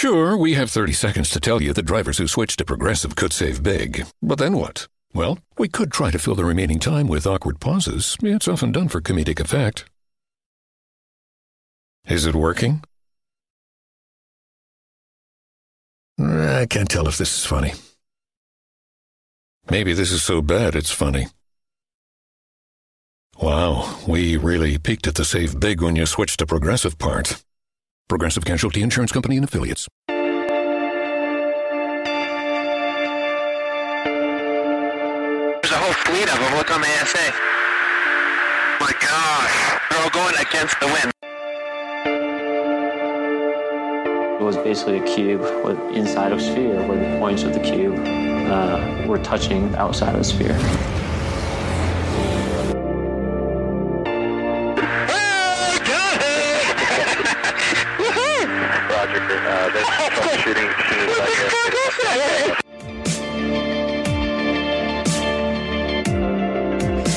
Sure, we have 30 seconds to tell you that drivers who switch to Progressive could save big. But then what? Well, we could try to fill the remaining time with awkward pauses. It's often done for comedic effect. Is it working? I can't tell if this is funny. Maybe this is so bad it's funny. Wow, we really peaked at the save big when you switched to Progressive part. Progressive Casualty Insurance Company and Affiliates. There's a whole fleet of them. Look on the ASA. My gosh. They're all going against the wind. It was basically a cube with inside a sphere where the points of the cube uh, were touching outside of the sphere.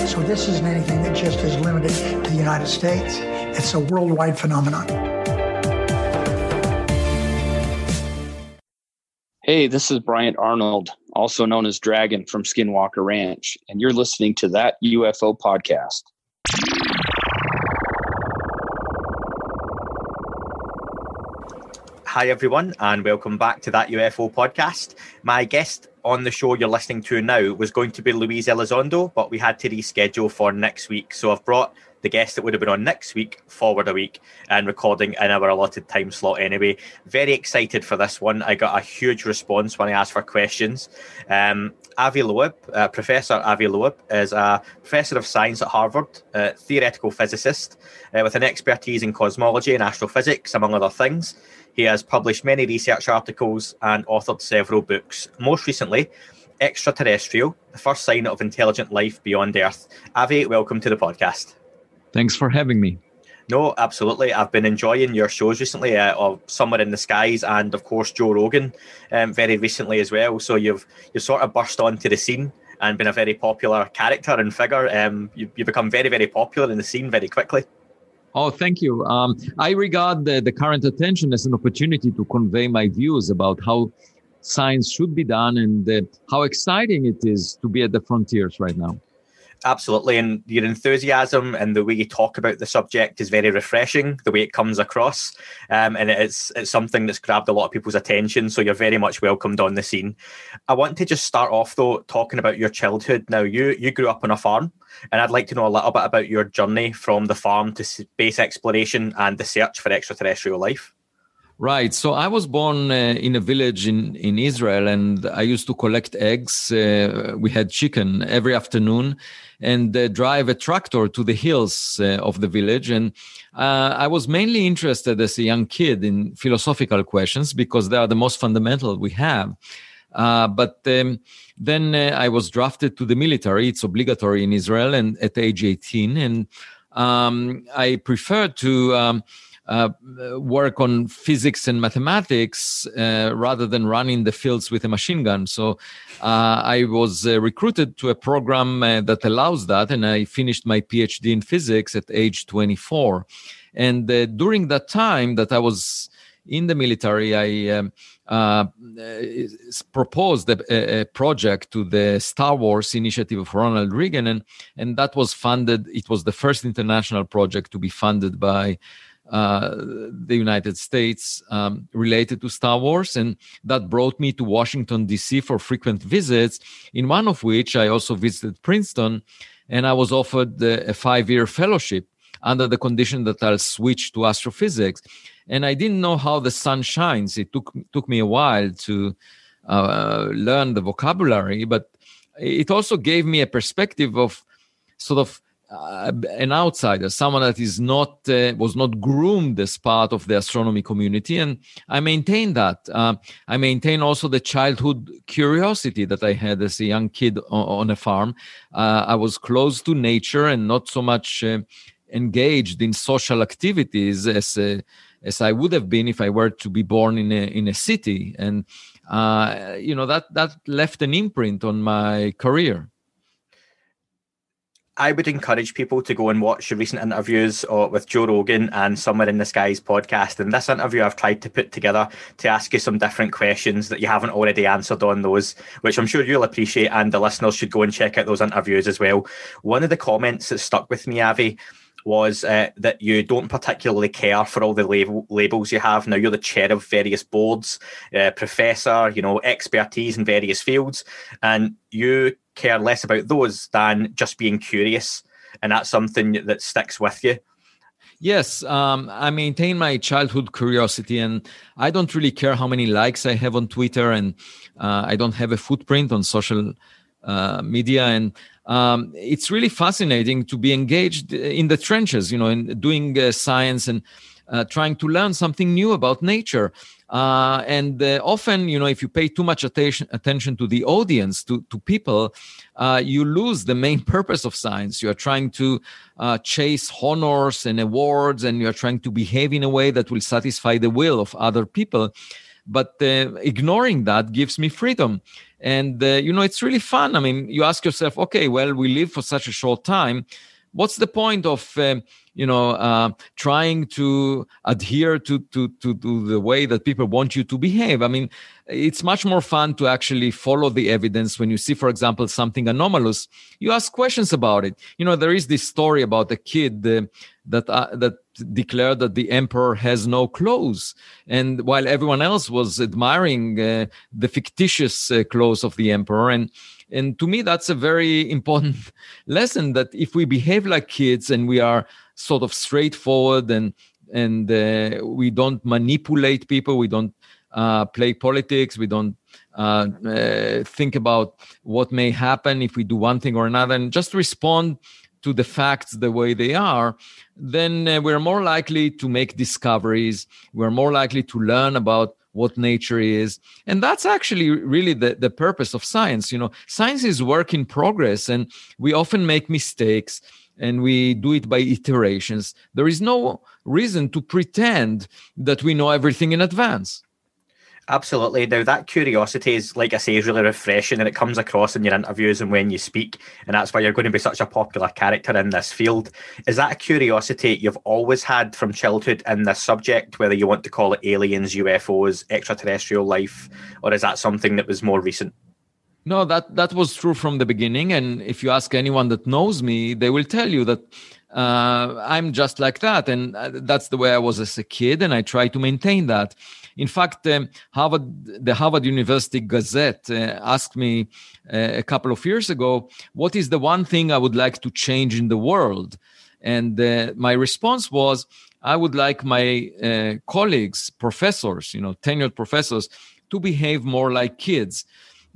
So this isn't anything that just is limited to the United States. It's a worldwide phenomenon. Hey, this is Bryant Arnold, also known as Dragon from Skinwalker Ranch, and you're listening to that UFO podcast. Hi, everyone, and welcome back to that UFO podcast. My guest on the show you're listening to now was going to be Luis Elizondo, but we had to reschedule for next week. So I've brought the guest that would have been on next week forward a week and recording in our allotted time slot anyway. Very excited for this one. I got a huge response when I asked for questions. Um, Avi Loeb, uh, Professor Avi Loeb, is a professor of science at Harvard, a theoretical physicist uh, with an expertise in cosmology and astrophysics, among other things. He has published many research articles and authored several books. Most recently, Extraterrestrial, the first sign of intelligent life beyond Earth. Avi, welcome to the podcast. Thanks for having me. No, absolutely. I've been enjoying your shows recently, uh, of Somewhere in the Skies, and of course Joe Rogan, um, very recently as well. So you've you've sort of burst onto the scene and been a very popular character and figure. Um, you you become very very popular in the scene very quickly. Oh, thank you. Um, I regard the, the current attention as an opportunity to convey my views about how science should be done and uh, how exciting it is to be at the frontiers right now. Absolutely. And your enthusiasm and the way you talk about the subject is very refreshing, the way it comes across. Um, and it's, it's something that's grabbed a lot of people's attention. So you're very much welcomed on the scene. I want to just start off, though, talking about your childhood. Now, you, you grew up on a farm, and I'd like to know a little bit about your journey from the farm to space exploration and the search for extraterrestrial life. Right. So I was born uh, in a village in, in Israel and I used to collect eggs. Uh, we had chicken every afternoon and uh, drive a tractor to the hills uh, of the village. And uh, I was mainly interested as a young kid in philosophical questions because they are the most fundamental we have. Uh, but um, then I was drafted to the military. It's obligatory in Israel and at age 18. And um, I preferred to um, uh, work on physics and mathematics uh, rather than running the fields with a machine gun. So uh, I was uh, recruited to a program uh, that allows that, and I finished my PhD in physics at age 24. And during that time that I was in the military, I um, uh, proposed a, a, project to the Star Wars initiative of Ronald Reagan, and and that was funded. It was the first international project to be funded by uh, the United States um, related to Star Wars. And that brought me to Washington, D.C. for frequent visits, in one of which I also visited Princeton. And I was offered a five year fellowship under the condition that I'll switch to astrophysics. And I didn't know how the sun shines. It took, took me a while to uh, learn the vocabulary, but it also gave me a perspective of sort of uh, an outsider, someone that is not uh, was not groomed as part of the astronomy community, and I maintain that. Uh, I maintain also the childhood curiosity that I had as a young kid on, on a farm. Uh, I was close to nature and not so much uh, engaged in social activities as uh, as I would have been if I were to be born in a in a city, and you know that that left an imprint on my career. I would encourage people to go and watch recent interviews uh, with Joe Rogan and Somewhere in the Skies podcast. And this interview I've tried to put together to ask you some different questions that you haven't already answered on those, which I'm sure you'll appreciate. And the listeners should go and check out those interviews as well. One of the comments that stuck with me, Avi, was uh, that you don't particularly care for all the label, labels you have. Now you're the chair of various boards, uh, professor, you know, expertise in various fields, and you care less about those than just being curious, and that's something that sticks with you. Yes, um, I maintain my childhood curiosity, and I don't really care how many likes I have on Twitter, and uh, I don't have a footprint on social uh, media, and um, it's really fascinating to be engaged in the trenches, you know, in doing uh, science and uh, trying to learn something new about nature. Uh, and uh, often, you know, if you pay too much attention attention to the audience, to to people, uh, you lose the main purpose of science. You are trying to uh, chase honors and awards, and you are trying to behave in a way that will satisfy the will of other people. But ignoring that gives me freedom and uh, you know it's really fun i mean you ask yourself okay well we live for such a short time what's the point of um, you know uh, trying to adhere to, to to to the way that people want you to behave? I mean it's much more fun to actually follow the evidence when you see for example something anomalous. You ask questions about it. You know there is this story about a kid uh, that uh, that declared that the emperor has no clothes. And while everyone else was admiring uh, the fictitious uh, clothes of the emperor and and to me that's a very important lesson that if we behave like kids and we are sort of straightforward and and uh, we don't manipulate people we don't uh, play politics we don't uh, uh, think about what may happen if we do one thing or another and just respond to the facts the way they are, then uh, we're more likely to make discoveries. We're more likely to learn about what nature is. And that's actually really the, the purpose of science. You know, science is work in progress, and we often make mistakes and we do it by iterations. There is no reason to pretend that we know everything in advance. Absolutely. Now that curiosity is, like I say, is really refreshing, and it comes across in your interviews and when you speak, and that's why you're going to be such a popular character in this field. Is that a curiosity you've always had from childhood in this subject, whether you want to call it aliens, UFOs, extraterrestrial life, or is that something that was more recent? No, that that was true from the beginning, and if you ask anyone that knows me, they will tell you that uh, I'm just like that, and uh, that's the way I was as a kid, and I try to maintain that. In fact, um, Harvard, the Harvard University Gazette uh, asked me uh, a couple of years ago, "What is the one thing I would like to change in the world?" And uh, my response was, "I would like my uh, colleagues, professors, you know, tenured professors, to behave more like kids."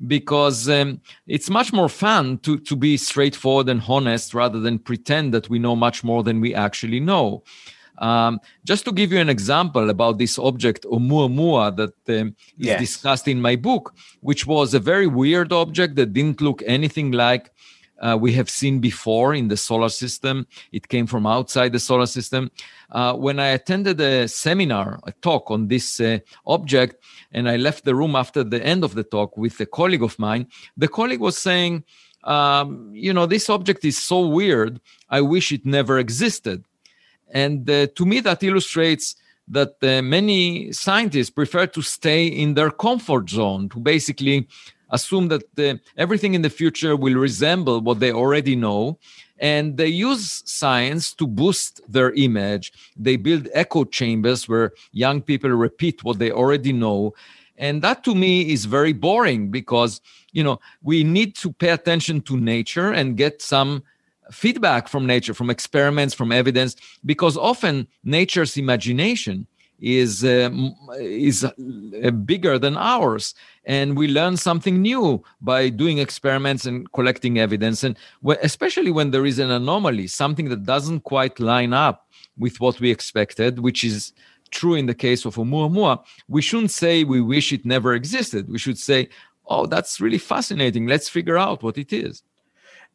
because um, it's much more fun to, to be straightforward and honest rather than pretend that we know much more than we actually know. Um, just to give you an example about this object Oumuamua that um, is yes. discussed in my book, which was a very weird object that didn't look anything like uh, we have seen before in the solar system. It came from outside the solar system. Uh, when I attended a seminar, a talk on this uh, object, and I left the room after the end of the talk with a colleague of mine, the colleague was saying, um, You know, this object is so weird. I wish it never existed. And uh, to me, that illustrates that uh, many scientists prefer to stay in their comfort zone, to basically assume that uh, everything in the future will resemble what they already know. And they use science to boost their image. They build echo chambers where young people repeat what they already know. And that to me is very boring because, you know, we need to pay attention to nature and get some feedback from nature, from experiments, from evidence, because often nature's imagination is uh, is uh, bigger than ours, and we learn something new by doing experiments and collecting evidence, and especially when there is an anomaly, something that doesn't quite line up with what we expected, which is true in the case of Oumuamua, we shouldn't say we wish it never existed. We should say, oh, that's really fascinating. Let's figure out what it is.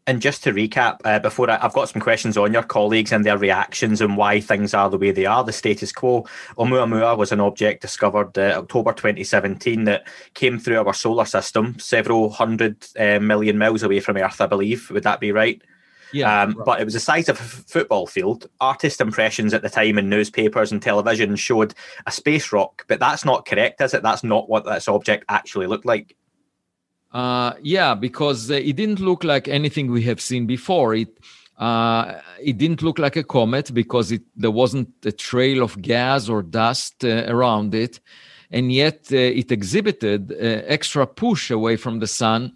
And just to recap, uh, before I, have got some questions on your colleagues and their reactions and why things are the way they are, the status quo. Oumuamua was an object discovered uh, October 2017 that came through our solar system, several hundred uh, million miles away from Earth, I believe. Would that be right? Yeah, um, right. But it was the size of a f- football field. Artist impressions at the time in newspapers and television showed a space rock, but that's not correct, is it? That's not what this object actually looked like. Uh, yeah, because uh, it didn't look like anything we have seen before. It uh, it didn't look like a comet because it there wasn't a trail of gas or dust uh, around it, and yet uh, it exhibited uh, extra push away from the sun.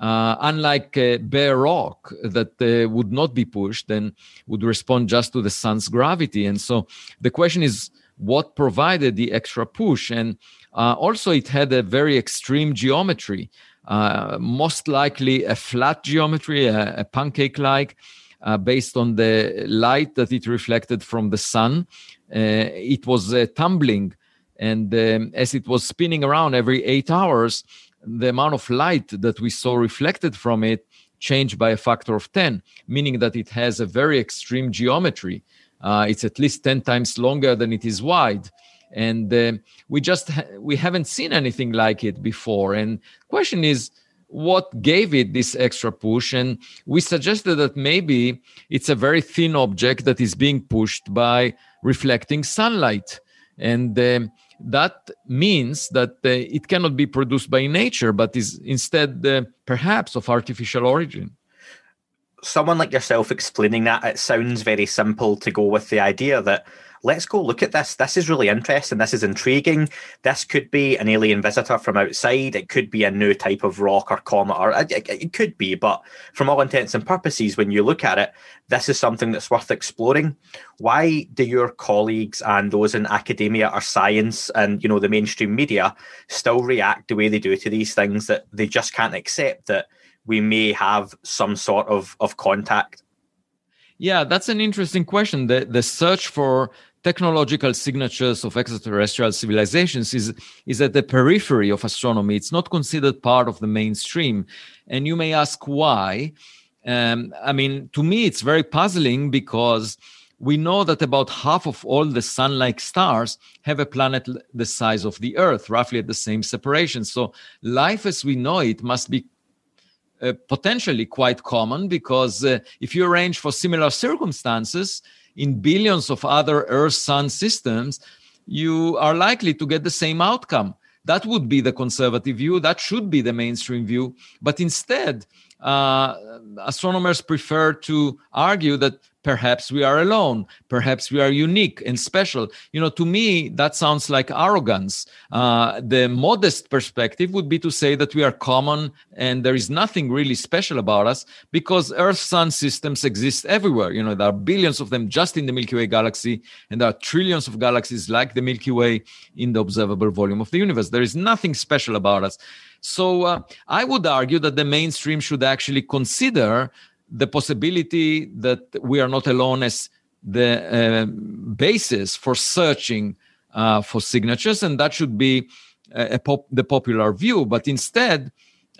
unlike bare rock that would not be pushed and would respond just to the sun's gravity. And so the question is, what provided the extra push? And also, it had a very extreme geometry. Uh, most likely a flat geometry, a, a pancake like, uh, based on the light that it reflected from the sun. Uh, it was uh, tumbling, and um, as it was spinning around every eight hours, the amount of light that we saw reflected from it changed by a factor of 10, meaning that it has a very extreme geometry. Uh, it's at least 10 times longer than it is wide and uh, we just ha- we haven't seen anything like it before. And question is what gave it this extra push? And we suggested that maybe it's a very thin object that is being pushed by reflecting sunlight. And um, that means that uh, it cannot be produced by nature but is instead uh, perhaps of artificial origin. Someone like yourself explaining that it sounds very simple to go with the idea that let's go look at this. This is really interesting. This is intriguing. This could be an alien visitor from outside. It could be a new type of rock or comet, or it, it could be. But from all intents and purposes, when you look at it, this is something that's worth exploring. Why do your colleagues and those in academia or science and you know the mainstream media still react the way they do to these things that they just can't accept that we may have some sort of of contact? Yeah, that's an interesting question. The the search for technological signatures of extraterrestrial civilizations is, is at the periphery of astronomy. It's not considered part of the mainstream. And you may ask why. Um, I mean, to me, it's very puzzling because we know that about half of all the sun like stars have a planet the size of the Earth, roughly at the same separation. So, life as we know it must be uh, potentially quite common because uh, if you arrange for similar circumstances, in billions of other Earth Sun systems, you are likely to get the same outcome. That would be the conservative view. That should be the mainstream view. But instead, uh, astronomers prefer to argue that perhaps we are alone perhaps we are unique and special. You know to me that sounds like arrogance. Uh, the modest perspective would be to say that we are common and there is nothing really special about us because earth sun systems exist everywhere. You know there are billions of them just in the milky way galaxy and there are trillions of galaxies like the milky way in the observable volume of the universe. There is nothing special about us so uh, I would argue that the mainstream should actually consider the possibility that we are not alone as the uh, basis for searching uh, for signatures, and that should be a pop, the popular view. But instead,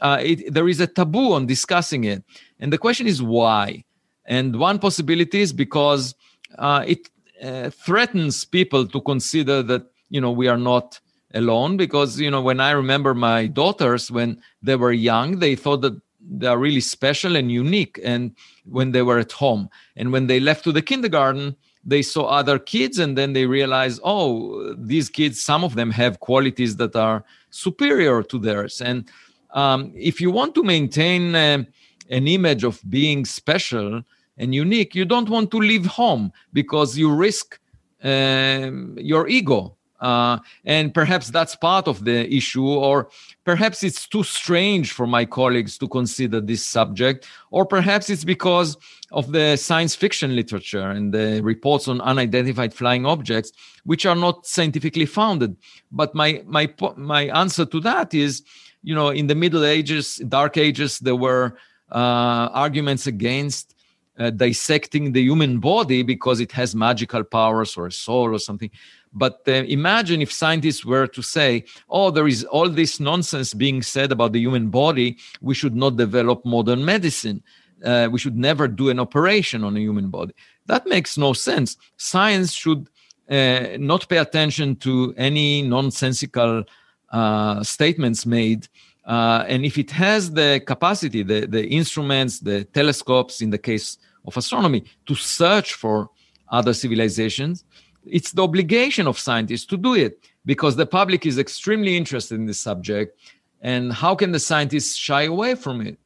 uh, it, there is a taboo on discussing it, and the question is why. And one possibility is because uh, it uh, threatens people to consider that you know we are not alone because you know when i remember my daughters when they were young they thought that they are really special and unique and when they were at home. And when they left to the kindergarten they saw other kids and then they realized oh these kids some of them have qualities that are superior to theirs. And um, if you want to maintain uh, an image of being special and unique you don't want to leave home because you risk um, your ego uh, and perhaps that's part of the issue, or perhaps it's too strange for my colleagues to consider this subject, or perhaps it's because of the science fiction literature and the reports on unidentified flying objects, which are not scientifically founded. But my my my answer to that is, you know, in the Middle Ages, Dark Ages, there were uh, arguments against uh, dissecting the human body because it has magical powers or a soul or something. But uh, imagine if scientists were to say, oh, there is all this nonsense being said about the human body, we should not develop modern medicine. Uh, we should never do an operation on a human body. That makes no sense. Science should uh, not pay attention to any nonsensical uh, statements made Uh, and if it has the capacity, the, the instruments, the telescopes, in the case of astronomy, to search for other civilizations, it's the obligation of scientists to do it because the public is extremely interested in this subject. And how can the scientists shy away from it?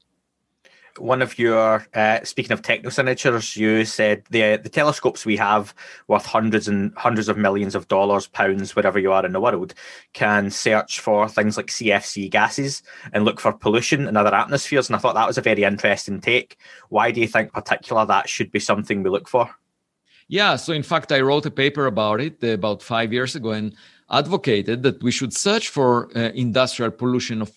one of your uh, speaking of techno signatures, you said the the telescopes we have worth hundreds and hundreds of millions of dollars, pounds, wherever you are in the world, can search for things like CFC gases and look for pollution in other atmospheres. And I thought that was a very interesting take. Why do you think, particular, that should be something we look for? Yeah, so in fact, I wrote a paper about it uh, about five years ago and advocated that we should search for uh, industrial pollution of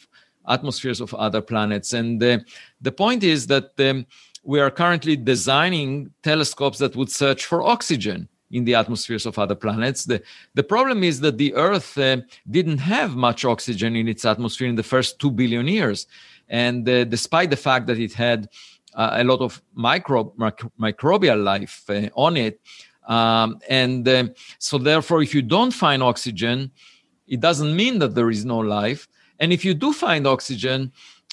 atmospheres of other planets. And uh, the point is that um, we are currently designing telescopes that would search for oxygen in the atmospheres of other planets. The, the problem is that the Earth uh, didn't have much oxygen in its atmosphere in the first two billion years. And uh, despite the fact that it had uh, a lot of micro, microbial life uh, on it, um, and uh, so therefore, if you don't find oxygen, it doesn't mean that there is no life. And if you do find oxygen,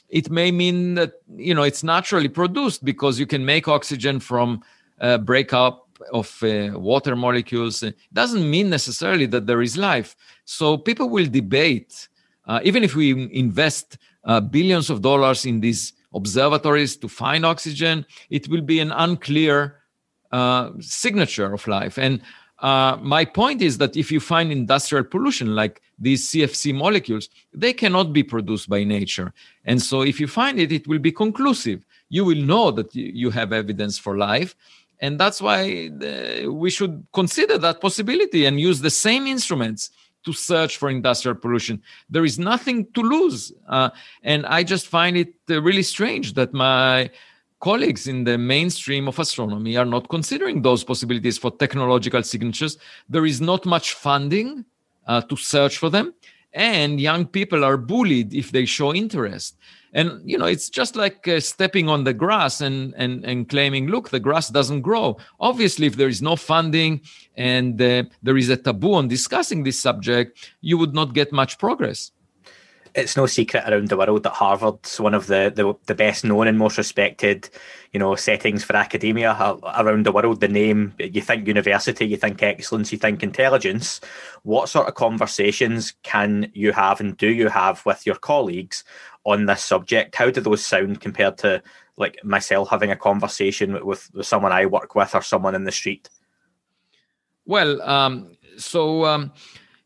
it may mean that you know it's naturally produced because you can make oxygen from a breakup of uh, water molecules. It doesn't mean necessarily that there is life. So people will debate, uh, even if we invest uh, billions of dollars in these observatories to find oxygen, it will be an unclear uh, signature of life. And uh, my point is that if you find industrial pollution like these CFC molecules, they cannot be produced by nature. And so if you find it, it will be conclusive. You will know that you have evidence for life. And that's why uh, we should consider that possibility and use the same instruments to search for industrial pollution. There is nothing to lose. Uh, and I just find it uh, really strange that my colleagues in the mainstream of astronomy are not considering those possibilities for technological signatures. There is not much funding uh, to search for them, and young people are bullied if they show interest. And you know, it's just like uh, stepping on the grass and, and and claiming, "Look, the grass doesn't grow." Obviously, if there is no funding and uh, there is a taboo on discussing this subject, you would not get much progress it's no secret around the world that Harvard's one of the, the, the best known and most respected, you know, settings for academia around the world. The name, you think university, you think excellence, you think intelligence. What sort of conversations can you have and do you have with your colleagues on this subject? How do those sound compared to like myself having a conversation with, with someone I work with or someone in the street? Well, um, so um,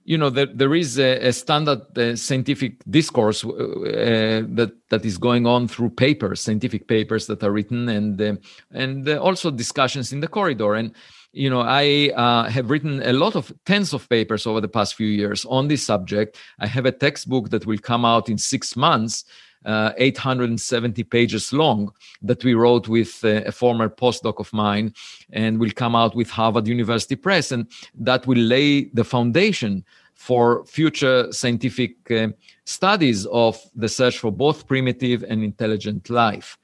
you know there, there is a, a standard uh, scientific discourse uh, that that is going on through papers scientific papers that are written and uh, and uh, also discussions in the corridor. And you know i uh, have written a lot of tens of papers over the past few years on this subject. I have a textbook that will come out in 6 months uh, 870 pages long that we wrote with uh, a former postdoc of mine and will come out with Harvard University Press. And that will lay the foundation for future scientific uh, studies of the search for both primitive and intelligent life.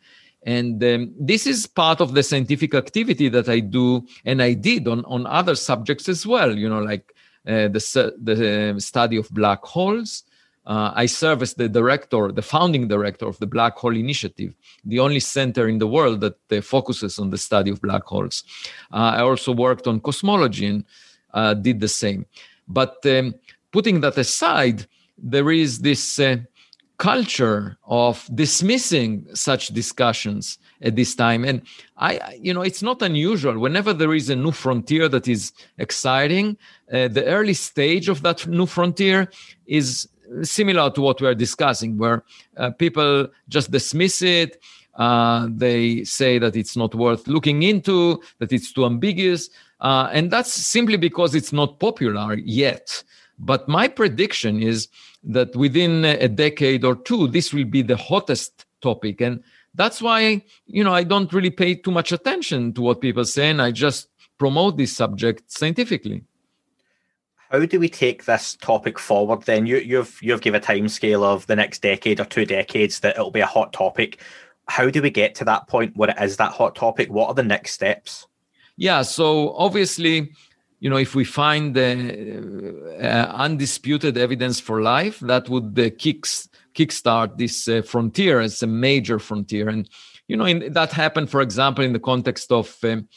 And um, this is part of the scientific activity that I do and I did on, on other subjects as well, you know, like uh, the, the uh, study of black holes, uh, I serve as the director, the founding director of the Black Hole Initiative, the only center in the world that uh, focuses on the study of black holes. Uh, I also worked on cosmology and uh, did the same. But um, putting that aside, there is this uh, culture of dismissing such discussions at this time and i you know it's not unusual whenever there is a new frontier that is exciting uh, the early stage of that new frontier is similar to what we are discussing, where uh, people just dismiss it. Uh, they say that it's not worth looking into, that it's too ambiguous. Uh, and that's simply because it's not popular yet. But my prediction is that within a decade or two, this will be the hottest topic. And that's why, you know, I don't really pay too much attention to what people say, and I just promote this subject scientifically. How do we take this topic forward then? You, you've you've given a time scale of the next decade or two decades that it'll be a hot topic. How do we get to that point where it is that hot topic? What are the next steps? Yeah, so obviously, you know, if we find the uh, undisputed evidence for life, that would uh, kick kickstart this uh, frontier as a major frontier. And you know, in, that happened, for example, in the context of um,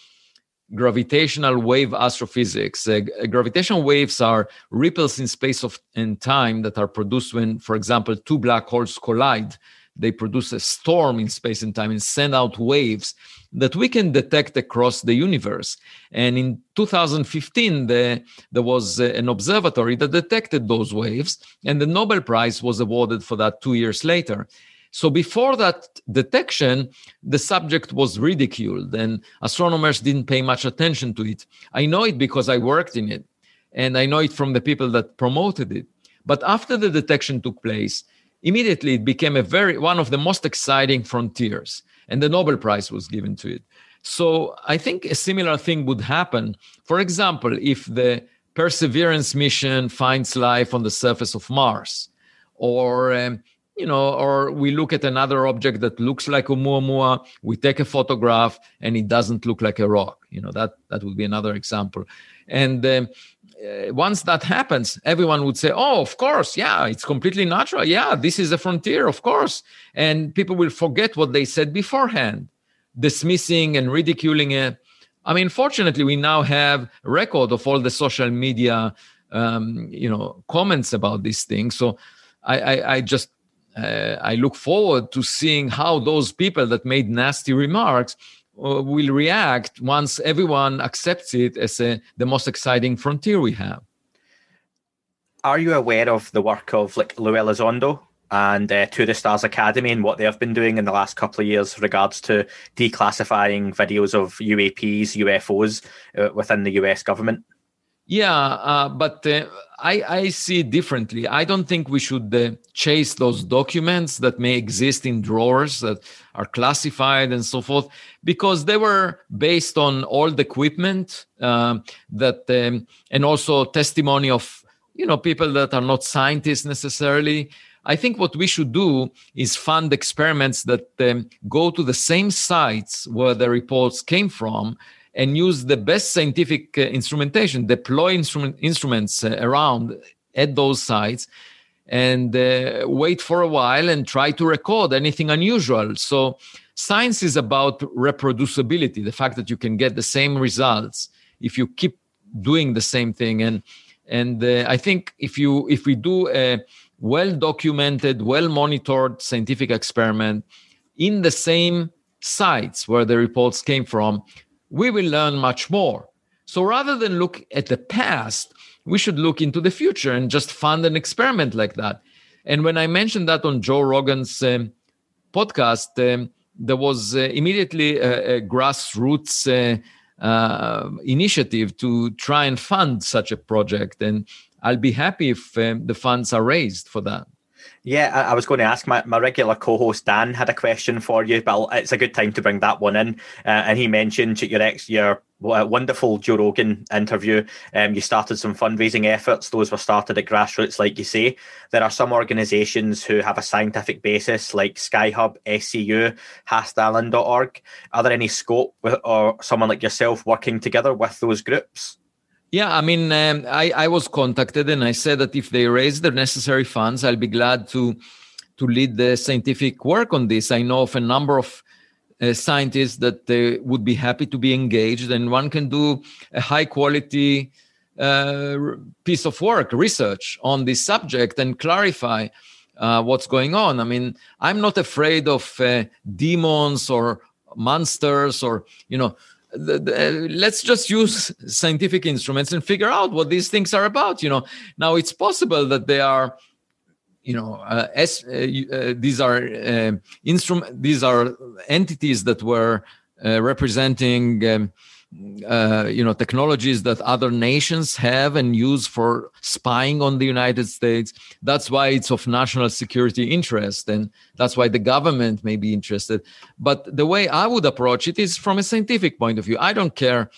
gravitational wave astrophysics. Uh, gravitational waves are ripples in space of and time that are produced when, for example, two black holes collide. They produce a storm in space and time and send out waves that we can detect across the universe. And in 2015, the, there was uh, an observatory that detected those waves, and the Nobel Prize was awarded for that two years later. So before that detection, the subject was ridiculed and astronomers didn't pay much attention to it. I know it because I worked in it and I know it from the people that promoted it. But after the detection took place, immediately it became a very one of the most exciting frontiers and the Nobel Prize was given to it. So I think a similar thing would happen. For example, if the Perseverance mission finds life on the surface of Mars, or um, you know, or we look at another object that looks like a Oumuamua, we take a photograph and it doesn't look like a rock. You know, that that would be another example. And um, uh, once that happens, everyone would say, "Oh, of course, yeah, it's completely natural. Yeah, this is a frontier, of course." And people will forget what they said beforehand, dismissing and ridiculing it. I mean, fortunately, we now have record of all the social media, um, you know, comments about these things. So I, I, I just uh, I look forward to seeing how those people that made nasty remarks uh, will react once everyone accepts it as a, the most exciting frontier we have. Are you aware of the work of like Lou Elizondo and uh, To the Stars Academy and what they have been doing in the last couple of years regards to declassifying videos of UAPs, UFOs uh, within the US government? Yeah, uh, but uh, I, I, see differently. I don't think we should uh, chase those documents that may exist in drawers that are classified and so forth, because they were based on old equipment um, that, um, and also testimony of you know people that are not scientists necessarily. I think what we should do is fund experiments that um, go to the same sites where the reports came from and use the best scientific uh, instrumentation, deploy instrument, instruments uh, around at those sites, and uh, wait for a while and try to record anything unusual. So, science is about reproducibility, the fact that you can get the same results if you keep doing the same thing. And and uh, I think if you if we do a well documented, well monitored scientific experiment in the same sites where the reports came from, we will learn much more. So rather than look at the past, we should look into the future and just fund an experiment like that. And when I mentioned that on Joe Rogan's um, podcast, um, there was uh, immediately a, a grassroots uh, uh, initiative to try and fund such a project. And I'll be happy if um, the funds are raised for that. Yeah, I, I, was going to ask my, my regular co-host Dan had a question for you, but it's a good time to bring that one in. Uh, and he mentioned your ex your uh, wonderful Joe Rogan interview. Um, you started some fundraising efforts; those were started at grassroots, like you say. There are some organisations who have a scientific basis, like Skyhub, SCU, HastAllen.org. Are there any scope with, or someone like yourself working together with those groups? Yeah, I mean, um, I, I was contacted and I said that if they raise the necessary funds, I'll be glad to to lead the scientific work on this. I know of a number of uh, scientists that uh, would be happy to be engaged, and one can do a high quality uh, piece of work, research on this subject, and clarify uh, what's going on. I mean, I'm not afraid of uh, demons or monsters or you know the, the, let's just use scientific instruments and figure out what these things are about you know. Now it's possible that they are you know uh, as, uh, uh, these are uh, instrument these are entities that were uh, representing um, uh, you know technologies that other nations have and use for spying on the United States. That's why it's of national security interest, and that's why the government may be interested. But the way I would approach it is from a scientific point of view. I don't care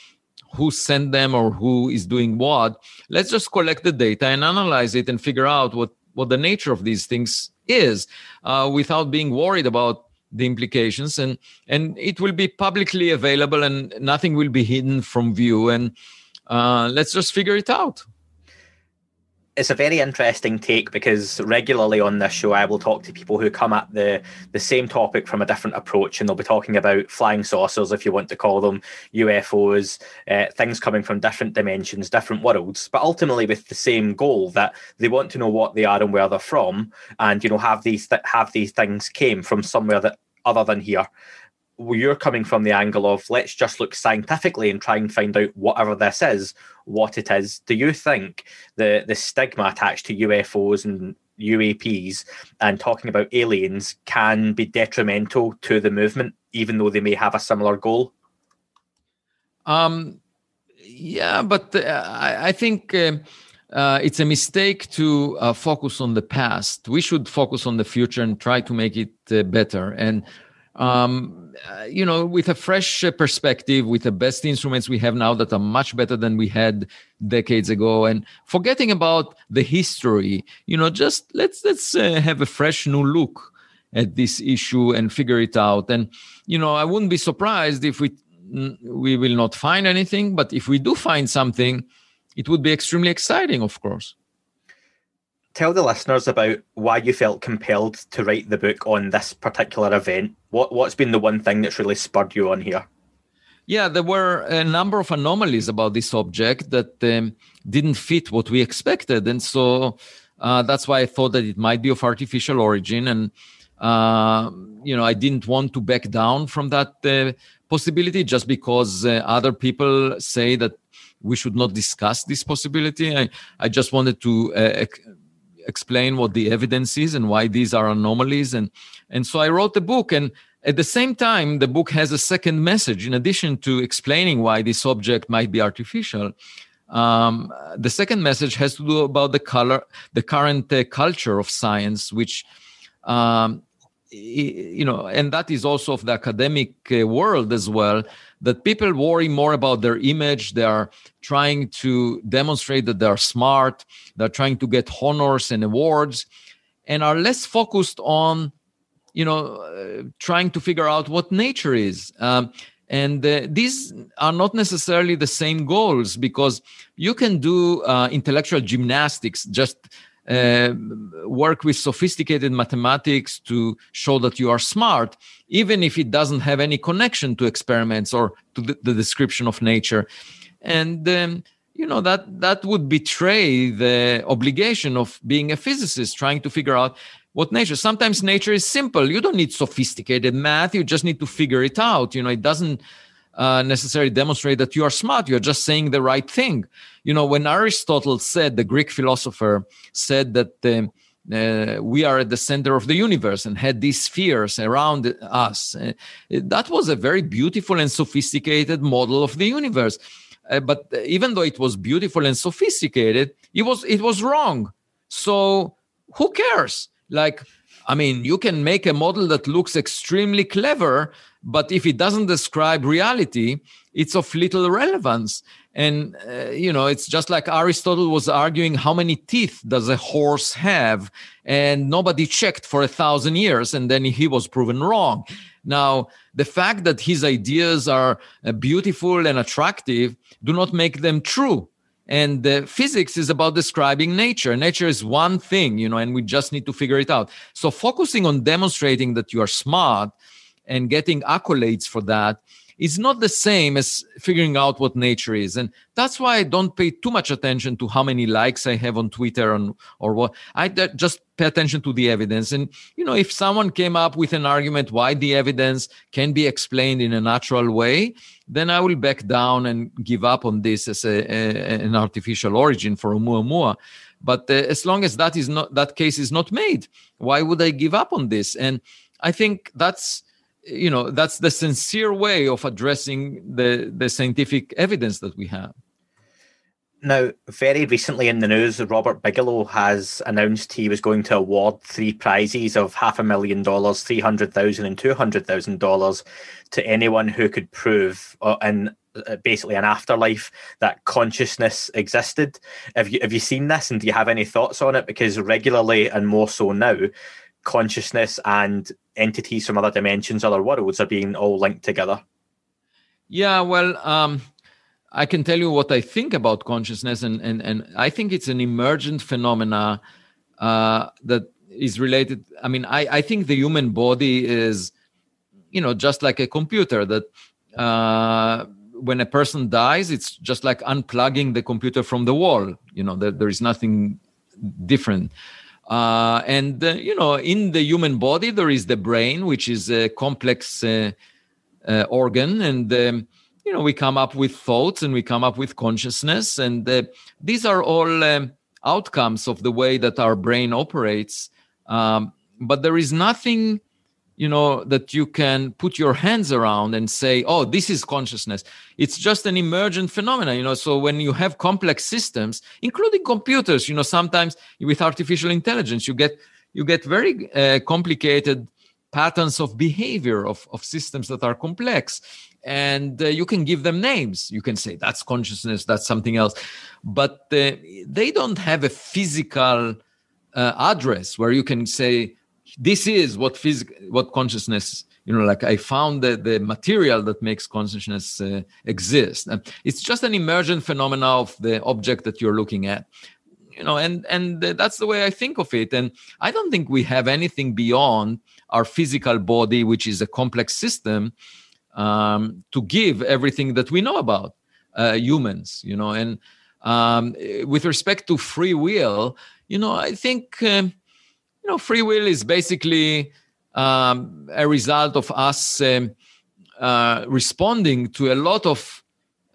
who sent them or who is doing what. Let's just collect the data and analyze it and figure out what what the nature of these things is, uh, without being worried about the implications and and it will be publicly available and nothing will be hidden from view and uh, let's just figure it out. It's a very interesting take because regularly on this show I will talk to people who come at the the same topic from a different approach, and they'll be talking about flying saucers, if you want to call them UFOs, uh, things coming from different dimensions, different worlds, but ultimately with the same goal that they want to know what they are and where they're from, and you know have these th- have these things came from somewhere that other than here you're coming from the angle of let's just look scientifically and try and find out whatever this is, what it is. Do you think the the stigma attached to UFOs and UAPs and talking about aliens can be detrimental to the movement, even though they may have a similar goal? Um, yeah, but uh, I, I, think. Uh, uh, it's a mistake to uh, focus on the past. We should focus on the future and try to make it uh, better. And um, uh, you know, with a fresh perspective, with the best instruments we have now that are much better than we had decades ago, and forgetting about the history, you know, just let's let's uh, have a fresh new look at this issue and figure it out. And you know, I wouldn't be surprised if we we will not find anything, but if we do find something, it would be extremely exciting, of course tell the listeners about why you felt compelled to write the book on this particular event. What what's been the one thing that's really spurred you on here? Yeah, there were a number of anomalies about this object that um, didn't fit what we expected, and so uh, that's why I thought that it might be of artificial origin, and uh, you know I didn't want to back down from that uh, possibility just because uh, other people say that we should not discuss this possibility. I, I just wanted to uh, explain what the evidence is and why these are anomalies. And and so i wrote the book. And at the same time the book has a second message. In addition to explaining why this object might be artificial um, the second message has to do about the color the current uh, culture of science which um, you know and that is also of the academic uh, world as well that people worry more about their image. They are trying to demonstrate that they're smart. They're trying to get honors and awards and are less focused on you know uh, trying to figure out what nature is. Um, and uh, these are not necessarily the same goals because you can do uh, intellectual gymnastics just uh, work with sophisticated mathematics to show that you are smart, even if it doesn't have any connection to experiments or to the, the description of nature. And um, you know that that would betray the obligation of being a physicist, trying to figure out what nature. Sometimes nature is simple. You don't need sophisticated math. You just need to figure it out. You know, it doesn't uh, necessarily demonstrate that you are smart. You're just saying the right thing. You know, when Aristotle said, the Greek philosopher said that um, uh, we are at the center of the universe and had these spheres around us, uh, that was a very beautiful and sophisticated model of the universe. Uh, but even though it was beautiful and sophisticated, it was it was wrong. So who cares? Like I mean, you can make a model that looks extremely clever, but if it doesn't describe reality, it's of little relevance. And, uh, you know, it's just like Aristotle was arguing how many teeth does a horse have? And nobody checked for a thousand years, and then he was proven wrong. Now, the fact that his ideas are uh, beautiful and attractive do not make them true and physics is about describing nature. Nature is one thing you know and we just need to figure it out. So focusing on demonstrating that you are smart and getting accolades for that is not the same as figuring out what nature is. And that's why i don't pay too much attention to how many likes i have on twitter or what. I just pay attention to the evidence. And you know if someone came up with an argument why the evidence can be explained in a natural way then i will back down and give up on this as a, a an artificial origin for Oumuamua. but uh, as long as that is not that case is not made why would i give up on this? And i think that's you know that's the sincere way of addressing the the scientific evidence that we have. Now very recently in the news robert bigelow has announced he was going to award three prizes of half a million dollars three hundred thousand and two hundred thousand dollars to anyone who could prove uh, in uh, basically an afterlife that consciousness existed. Have you have you seen this and do you have any thoughts on it? Because regularly and more so now consciousness and entities from other dimensions, other worlds are being all linked together. Yeah, well, um, I can tell you what I think about consciousness, and and and I think it's an emergent phenomena uh, that is related. I mean, I I think the human body is, you know, just like a computer that. Uh, when a person dies, it's just like unplugging the computer from the wall. You know, there, there is nothing different. Uh, and uh, you know, in the human body, there is the brain, which is a complex uh, uh organ, and um, you know, we come up with thoughts and we come up with consciousness, and uh, these are all um, outcomes of the way that our brain operates. Um, but there is nothing you know that you can put your hands around and say oh this is consciousness. It's just an emergent phenomenon you know so when you have complex systems including computers you know sometimes with artificial intelligence you get you get very uh, complicated patterns of behavior of, of systems that are complex. And uh, you can give them names. You can say that's consciousness that's something else. But uh, they don't have a physical uh, address where you can say this is what physical what consciousness you know like i found the, the material that makes consciousness uh, exist. And it's just an emergent phenomena of the object that you're looking at you know and and that's the way i think of it. And i don't think we have anything beyond our physical body which is a complex system um, to give everything that we know about uh, humans you know and um, with respect to free will you know i think um, you know, free will is basically um, a result of us um, uh, responding to a lot of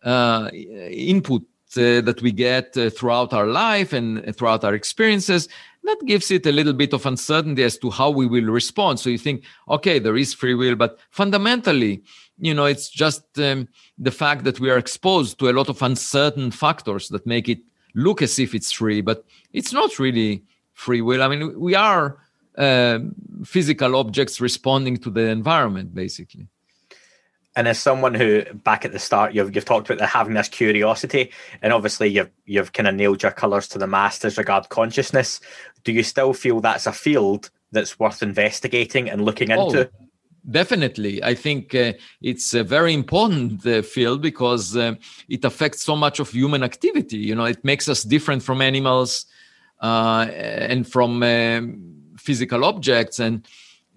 uh, input uh, that we get uh, throughout our life and throughout our experiences. That gives it a little bit of uncertainty as to how we will respond. So you think, okay, there is free will, but fundamentally, you know, it's just um, the fact that we are exposed to a lot of uncertain factors that make it look as if it's free, but it's not really free will. I mean, we are uh, physical objects responding to the environment, basically. And as someone who, back at the start, you've, you've talked about the, having this curiosity, and obviously you've you've kind of nailed your colours to the mast as regard consciousness. Do you still feel that's a field that's worth investigating and looking into? Oh, definitely, I think uh, it's a very important uh, field because uh, it affects so much of human activity. You know, it makes us different from animals and from um, physical objects. And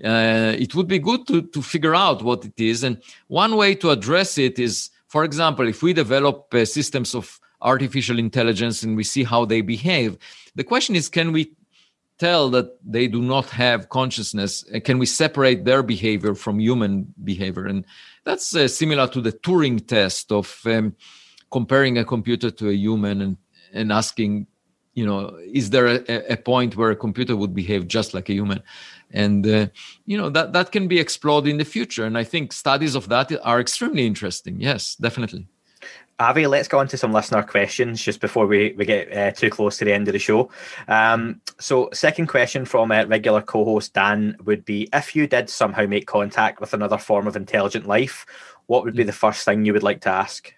uh, it would be good to, to figure out what it is. And one way to address it is for example if we develop uh, systems of artificial intelligence and we see how they behave the question is can we tell that they do not have consciousness? Can we separate their behavior from human behavior? And that's uh, similar to the turing test of um, comparing a computer to a human and, and asking you know is there a, a, point where a computer would behave just like a human? And uh, you know that that can be explored in the future. And i think studies of that are extremely interesting. Yes definitely. Avi let's go on to some listener questions just before we, we get uh, too close to the end of the show. Um, so second question from uh, regular co-host dan would be if you did somehow make contact with another form of intelligent life what would be mm. the first thing you would like to ask?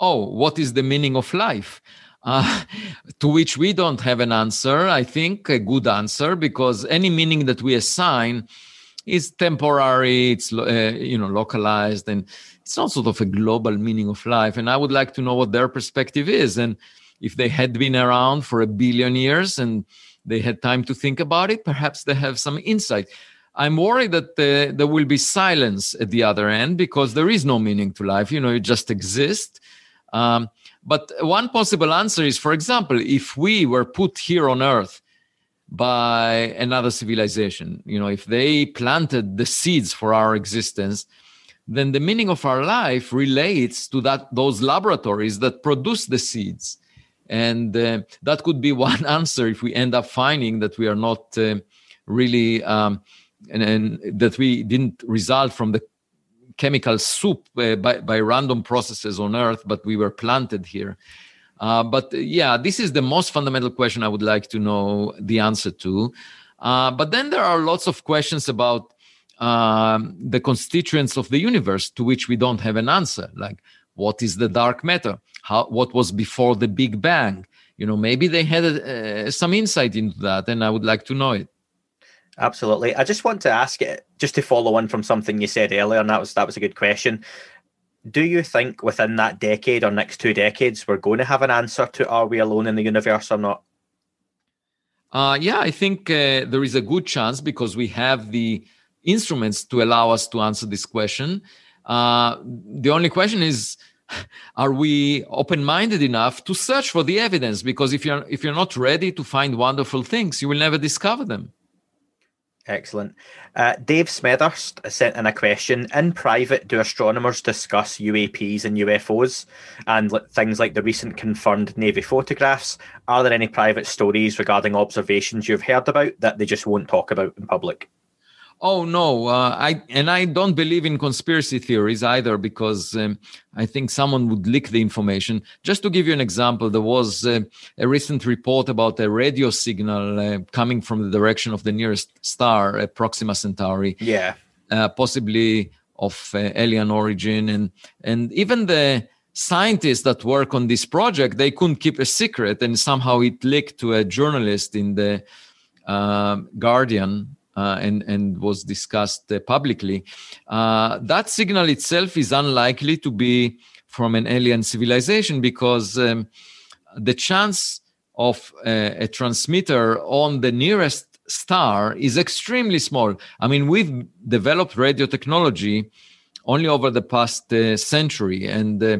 Oh what is the meaning of life uh, to which we don't have an answer, I think, a good answer, because any meaning that we assign is temporary, it's uh, you know localized, and it's not sort of a global meaning of life. And I would like to know what their perspective is, and if they had been around for a billion years and they had time to think about it, perhaps they have some insight. I'm worried that uh, there will be silence at the other end because there is no meaning to life. You know, it just exists. Um, but one possible answer is, for example, if we were put here on Earth by another civilization, you know, if they planted the seeds for our existence, then the meaning of our life relates to that those laboratories that produce the seeds. And uh, that could be one answer if we end up finding that we are not uh, really um, and, and, that we didn't result from the chemical soup uh, by, by random processes on Earth, but we were planted here. Uh, but uh, yeah, this is the most fundamental question I would like to know the answer to. Uh, but then there are lots of questions about um, the constituents of the universe to which we don't have an answer. Like, what is the dark matter? How, what was before the Big Bang? You know, maybe they had uh, some insight into that, and I would like to know it. Absolutely. I just want to ask it just to follow on from something you said earlier, and that was that was a good question. Do you think within that decade or next two decades we're going to have an answer to are we alone in the universe or not? Uh, yeah, I think uh, there is a good chance because we have the instruments to allow us to answer this question. Uh, the only question is, are we open-minded enough to search for the evidence? Because if you're if you're not ready to find wonderful things, you will never discover them. Excellent. Uh, Dave Smethurst sent in a question. In private, do astronomers discuss UAPs and UFOs and things like the recent confirmed Navy photographs? Are there any private stories regarding observations you've heard about that they just won't talk about in public? Oh no, uh, I and I don't believe in conspiracy theories either because um, I think someone would leak the information. Just to give you an example, there was uh, a recent report about a radio signal uh, coming from the direction of the nearest star, Proxima Centauri. Yeah, uh, possibly of uh, alien origin, and and even the scientists that work on this project they couldn't keep a secret, and somehow it leaked to a journalist in the uh, Guardian uh, and, and was discussed uh, publicly. Uh, that signal itself is unlikely to be from an alien civilization because um, the chance of a, a transmitter on the nearest star is extremely small. I mean, we've developed radio technology only over the past uh, century, and uh,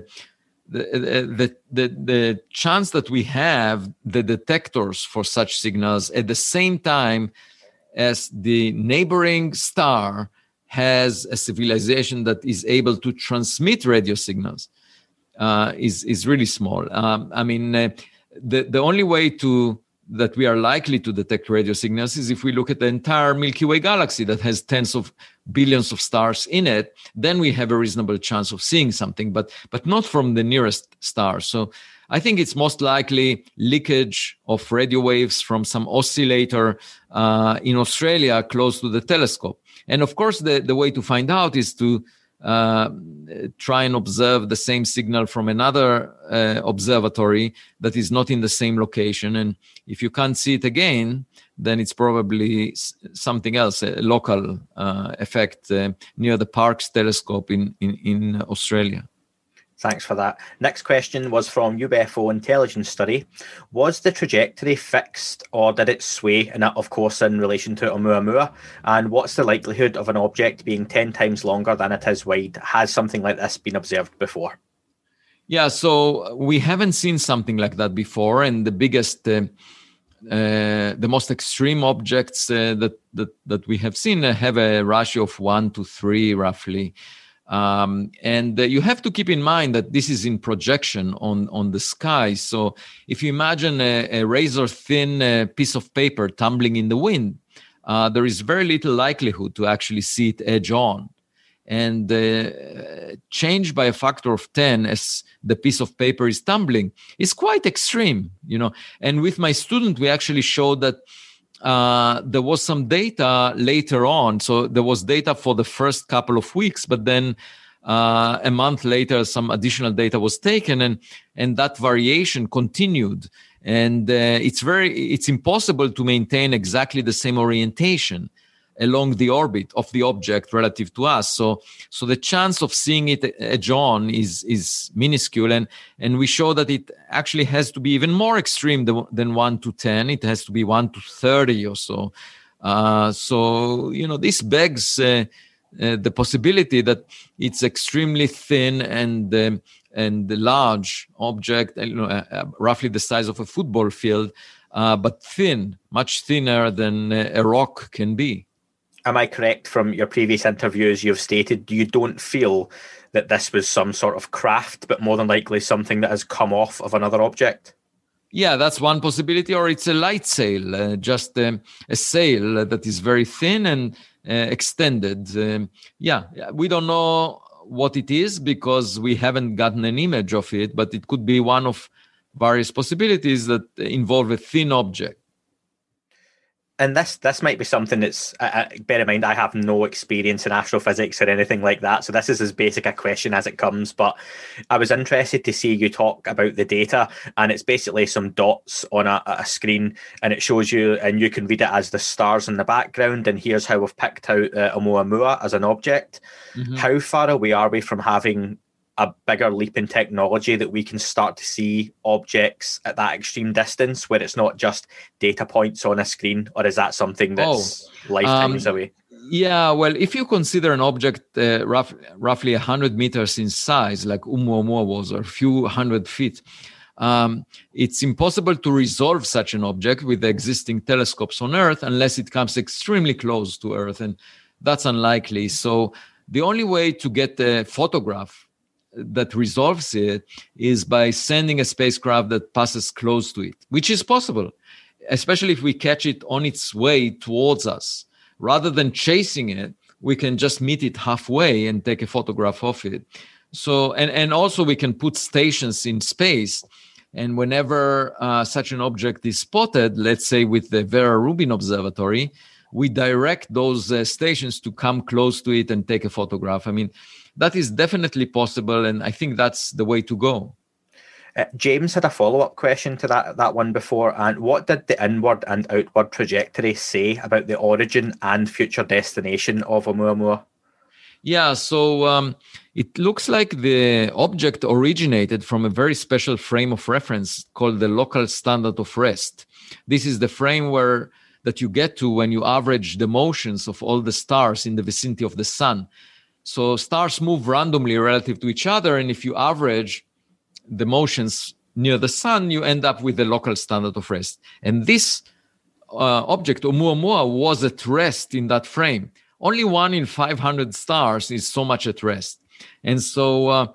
the, the, the chance that we have the detectors for such signals at the same time as the neighboring star has a civilization that is able to transmit radio signals uh, is is really small. Um, I mean, uh, the the only way to that we are likely to detect radio signals is if we look at the entire Milky Way galaxy that has tens of billions of stars in it. Then we have a reasonable chance of seeing something, but but not from the nearest star. So I think it's most likely leakage of radio waves from some oscillator uh, in Australia close to the telescope. And of course, the, the way to find out is to uh, try and observe the same signal from another uh, observatory that is not in the same location. And if you can't see it again, then it's probably something else, a local uh, effect uh, near the Parkes telescope in, in, in Australia. Thanks for that. Next question was from UFO Intelligence Study. Was the trajectory fixed or did it sway? And that, of course, in relation to Oumuamua. And what's the likelihood of an object being 10 times longer than it is wide? Has something like this been observed before? Yeah, so we haven't seen something like that before. And the biggest. Uh, uh, the most extreme objects uh, that, that that we have seen have a ratio of one to three roughly um, and uh, you have to keep in mind that this is in projection on, on the sky. So if you imagine a, a razor thin uh, piece of paper tumbling in the wind, uh, there is very little likelihood to actually see it edge on. And uh, change by a factor of 10 as the piece of paper is tumbling is quite extreme, you know. And with my student, we actually showed that uh, there was some data later on. So there was data for the first couple of weeks, but then uh, a month later, some additional data was taken, and and that variation continued. And uh, it's very it's impossible to maintain exactly the same orientation along the orbit of the object relative to us. So, so the chance of seeing it edge on is is minuscule, and and we show that it actually has to be even more extreme than, than one to ten. It has to be one to thirty or so. Uh, so you know this begs uh, uh, the possibility that it's extremely thin and um, and large object, you know, uh, uh, roughly the size of a football field, uh, but thin, much thinner than a rock can be am I correct from your previous interviews you've stated you don't feel that this was some sort of craft, but more than likely something that has come off of another object? Yeah, that's one possibility, or it's a light sail, uh, just um, a sail that is very thin and uh, extended. Um, yeah, we don't know what it is because we haven't gotten an image of it, but it could be one of various possibilities that involve a thin object and this this might be something that's uh, bear in mind i have no experience in astrophysics or anything like that so this is as basic a question as it comes but i was interested to see you talk about the data and it's basically some dots on a, a screen and it shows you and you can read it as the stars in the background and here's how we've picked out uh, Oumuamua as an object mm-hmm. how far away are we from having a bigger leap in technology that we can start to see objects at that extreme distance where it's not just data points on a screen, or is that something that's oh, lifetimes um, away? Yeah, well, if you consider an object uh, rough, roughly 100 meters in size, like Oumuamua was, or a few hundred feet, um, it's impossible to resolve such an object with the existing telescopes on Earth unless it comes extremely close to Earth, and that's unlikely. So the only way to get a photograph that resolves it is by sending a spacecraft that passes close to it, which is possible, especially if we catch it on its way towards us. Rather than chasing it, we can just meet it halfway and take a photograph of it. So, and, and also we can put stations in space and whenever uh, such an object is spotted, let's say with the Vera Rubin Observatory, we direct those uh, stations to come close to it and take a photograph. I mean, that is definitely possible, and I think that's the way to go. Uh, James had a follow up question to that that one before, and what did the inward and outward trajectory say about the origin and future destination of Oumuamua? Yeah, so um, it looks like the object originated from a very special frame of reference called the local standard of rest. This is the frame where that you get to when you average the motions of all the stars in the vicinity of the sun. So stars move randomly relative to each other, and if you average the motions near the sun, you end up with the local standard of rest. And this uh, object, Oumuamua, was at rest in that frame only one in 500 stars is so much at rest. And so uh,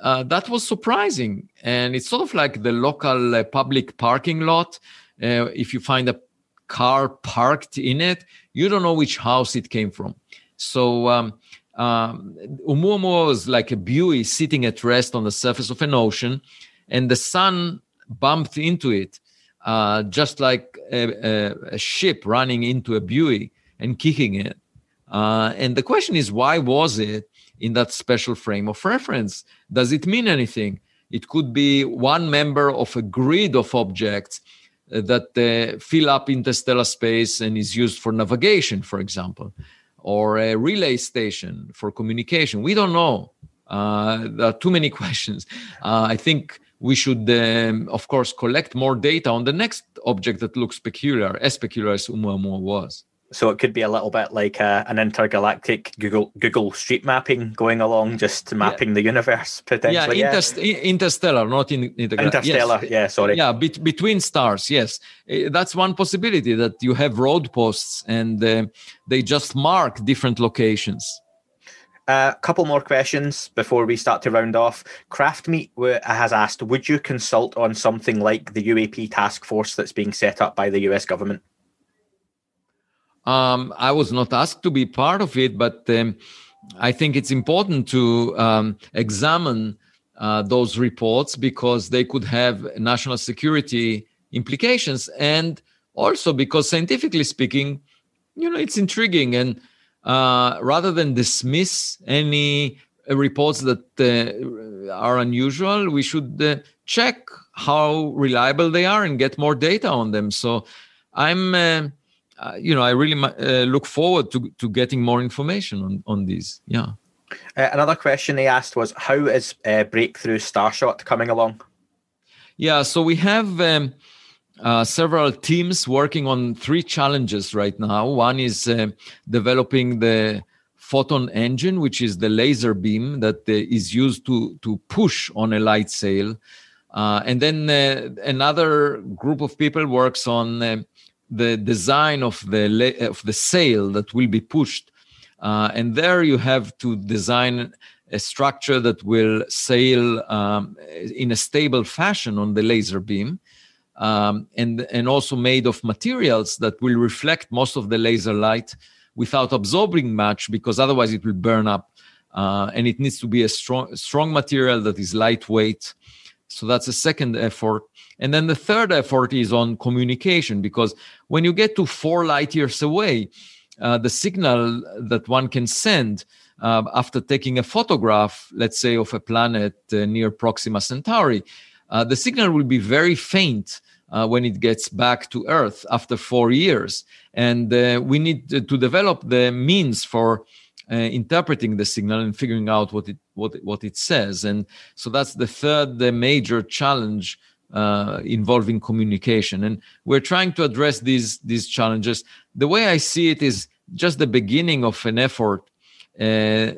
uh, that was surprising. And it's sort of like the local uh, public parking lot. Uh, if you find a car parked in it, you don't know which house it came from. So um, um, Oumuamua was like a buoy sitting at rest on the surface of an ocean, and the sun bumped into it, uh, just like a, a, a ship running into a buoy and kicking it. Uh, and the question is, why was it in that special frame of reference? Does it mean anything? It could be one member of a grid of objects uh, that uh, fill up interstellar space and is used for navigation, for example, or a relay station for communication. We don't know. Uh, there are too many questions. Uh, I think we should, um, of course, collect more data on the next object that looks peculiar, as peculiar as Oumuamua was. So it could be a little bit like a, an intergalactic Google Google Street Mapping going along, just mapping yeah. the universe potentially. Yeah, yeah. interstellar, not in intergalactic. interstellar. Yes. Yeah, sorry. Yeah, be- between stars. Yes, that's one possibility that you have road posts and uh, they just mark different locations. A uh, couple more questions before we start to round off. Craftmeat has asked, would you consult on something like the UAP task force that's being set up by the US government? Um, I was not asked to be part of it, but um, I think it's important to um, examine uh, those reports because they could have national security implications, and also because scientifically speaking, you know, it's intriguing. And uh, rather than dismiss any reports that uh, are unusual, we should uh, check how reliable they are and get more data on them. So I'm uh, you know, I really uh, look forward to to getting more information on on these. Yeah. Uh, another question they asked was, how is uh, Breakthrough Starshot coming along? Yeah, so we have um, uh, several teams working on three challenges right now. One is uh, developing the photon engine, which is the laser beam that is used to to push on a light sail. and then another group of people works on the design of the of the sail that will be pushed, uh, and there you have to design a structure that will sail um, in a stable fashion on the laser beam, um, and and also made of materials that will reflect most of the laser light without absorbing much, because otherwise it will burn up. Uh, and it needs to be a strong strong material that is lightweight. So that's a second effort. And then the third effort is on communication, because when you get to four light years away, uh, the signal that one can send uh, after taking a photograph, let's say, of a planet uh, near Proxima Centauri, uh, the signal will be very faint uh, when it gets back to Earth after four years. And uh, we need to develop the means for uh, interpreting the signal and figuring out what it what what it says. And so that's the third the major challenge uh, involving communication. And we're trying to address these these challenges. The way I see it is just the beginning of an effort. Uh,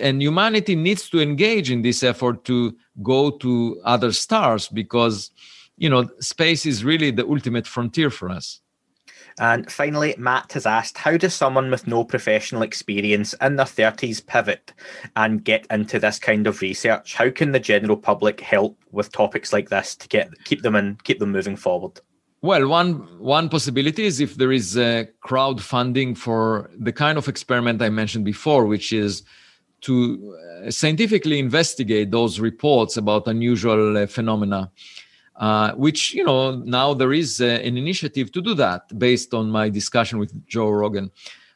and humanity needs to engage in this effort to go to other stars because you know space is really the ultimate frontier for us and finally, Matt has asked How does someone with no professional experience in their 30s pivot and get into this kind of research? How can the general public help with topics like this to get keep them and keep them moving forward? Well, one one possibility is if there is a crowdfunding for the kind of experiment I mentioned before, which is to uh, scientifically investigate those reports about unusual uh, phenomena uh, which you know now there is uh, an initiative to do that based on my discussion with Joe Rogan.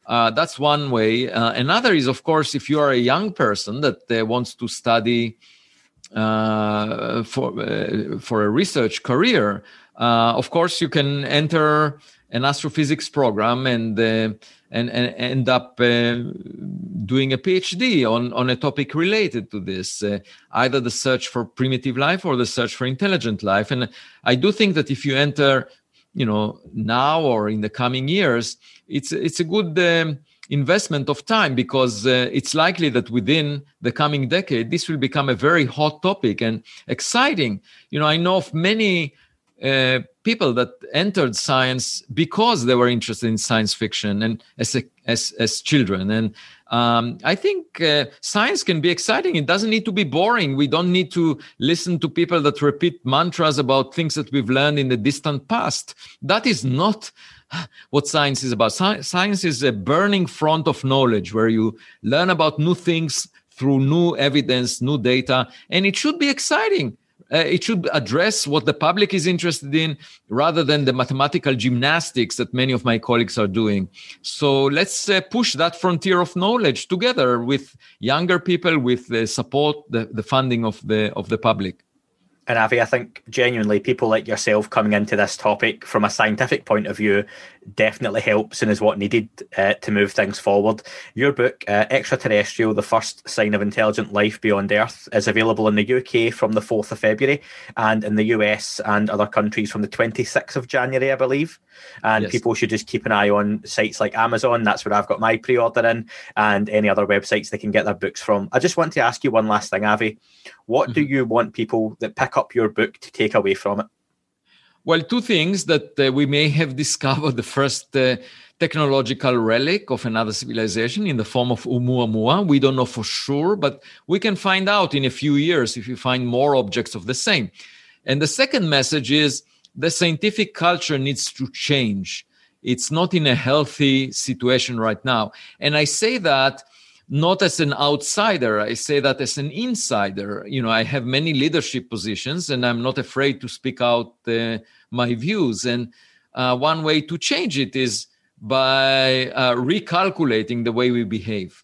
Uh, that's one way. Uh, another is, of course, if you are a young person that uh, wants to study uh, for for a research career, of course you can enter an astrophysics program and and, and end up uh, doing a PhD on, on a topic related to this, uh, either the search for primitive life or the search for intelligent life. And I do think that if you enter, you know, now or in the coming years, it's it's a good um, investment of time because uh, it's likely that within the coming decade this will become a very hot topic and exciting. You know, I know of many uh, people that entered science because they were interested in science fiction and as a, as as children. And um, i think uh, science can be exciting. It doesn't need to be boring. We don't need to listen to people that repeat mantras about things that we've learned in the distant past. That is not what science is about. Science is a burning front of knowledge where you learn about new things through new evidence new data and it should be exciting uh, it should address what the public is interested in rather than the mathematical gymnastics that many of my colleagues are doing. So let's uh, push that frontier of knowledge together with younger people, with the support, the, the funding of the of the public. And Avi, I think genuinely people like yourself coming into this topic from a scientific point of view definitely helps and is what needed uh, to move things forward. Your book, uh, Extraterrestrial The First Sign of Intelligent Life Beyond Earth, is available in the UK from the 4th of February and in the US and other countries from the 26th of January, I believe. And yes. people should just keep an eye on sites like Amazon. That's where I've got my pre order in, and any other websites they can get their books from. I just want to ask you one last thing, Avi. What mm-hmm. do you want people that pick up your book to take away from it? Well, two things that uh, we may have discovered the first uh, technological relic of another civilization in the form of Oumuamua. We don't know for sure, but we can find out in a few years if we find more objects of the same. And the second message is the scientific culture needs to change. It's not in a healthy situation right now. And I say that not as an outsider. I say that as an insider. You know i have many leadership positions and i'm not afraid to speak out uh, my views. And uh, one way to change it is by uh, recalculating the way we behave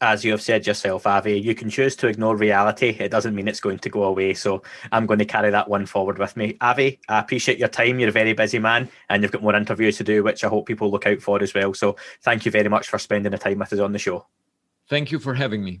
as you have said yourself, Avi, you can choose to ignore reality. It doesn't mean it's going to go away. So I'm going to carry that one forward with me. Avi, I appreciate your time. You're a very busy man and you've got more interviews to do, which I hope people look out for as well. So thank you very much for spending the time with us on the show. Thank you for having me.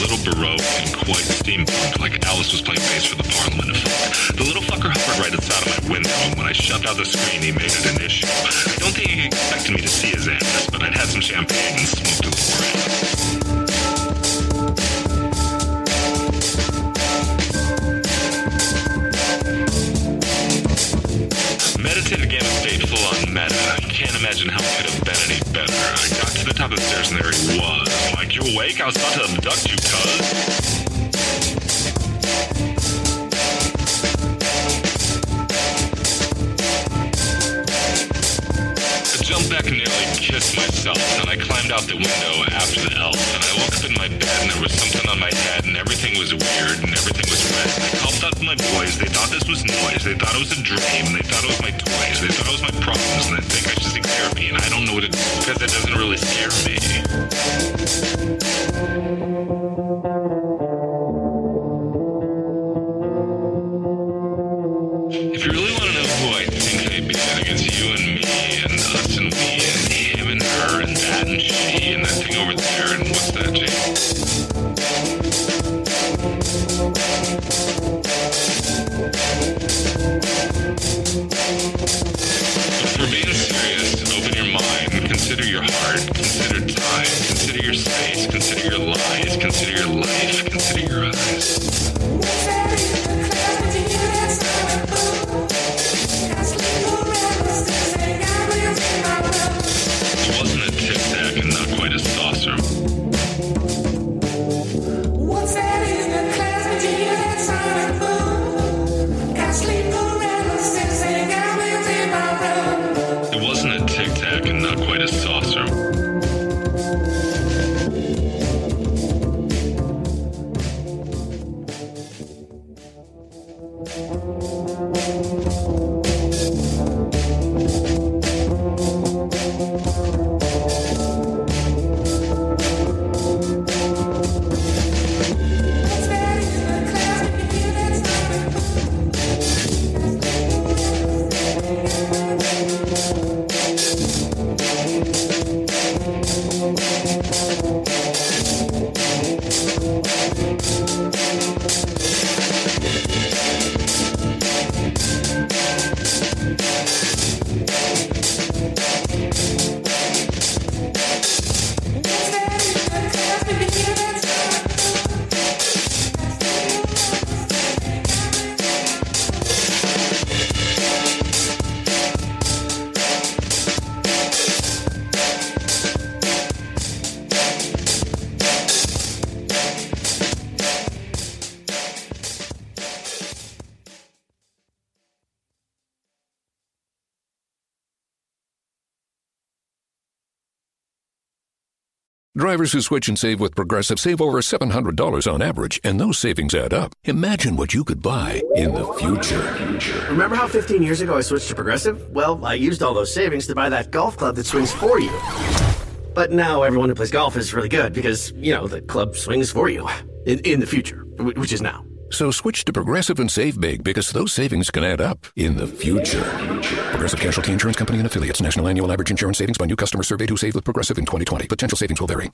baroque and quite steampunk, like Alice was playing bass for the Parliament of Folk. The little fucker hovered right outside of my window, and when I shoved out the screen, he made it an issue. I don't think he expected me to see his ass, but I'd had some champagne and smoked a little Meditative game of state full on meta. You can't imagine how it could have been any I got to the top of the stairs and there he was. Like, you awake? I was about to abduct you, cuz. I jumped back and nearly kissed myself, and I climbed out the window after the elf, and I woke up in my bed and there was something on my head, and everything was weird, and everything was red. And I called to my boys, they thought this was noise, they thought it was a dream, they thought it was my toys, they thought it was my problems, and they think I should seek therapy, and I don't know what to do, because it doesn't really scare me. Música Drivers who switch and save with Progressive save over $700 on average, and those savings add up. Imagine what you could buy in the future. Remember how 15 years ago I switched to Progressive? Well, I used all those savings to buy that golf club that swings for you. But now everyone who plays golf is really good because, you know, the club swings for you. In, in the future, which is now. So switch to Progressive and save big because those savings can add up in the future. Progressive Casualty Insurance Company and affiliates. National annual average insurance savings by new customer surveyed who saved with Progressive in 2020. Potential savings will vary.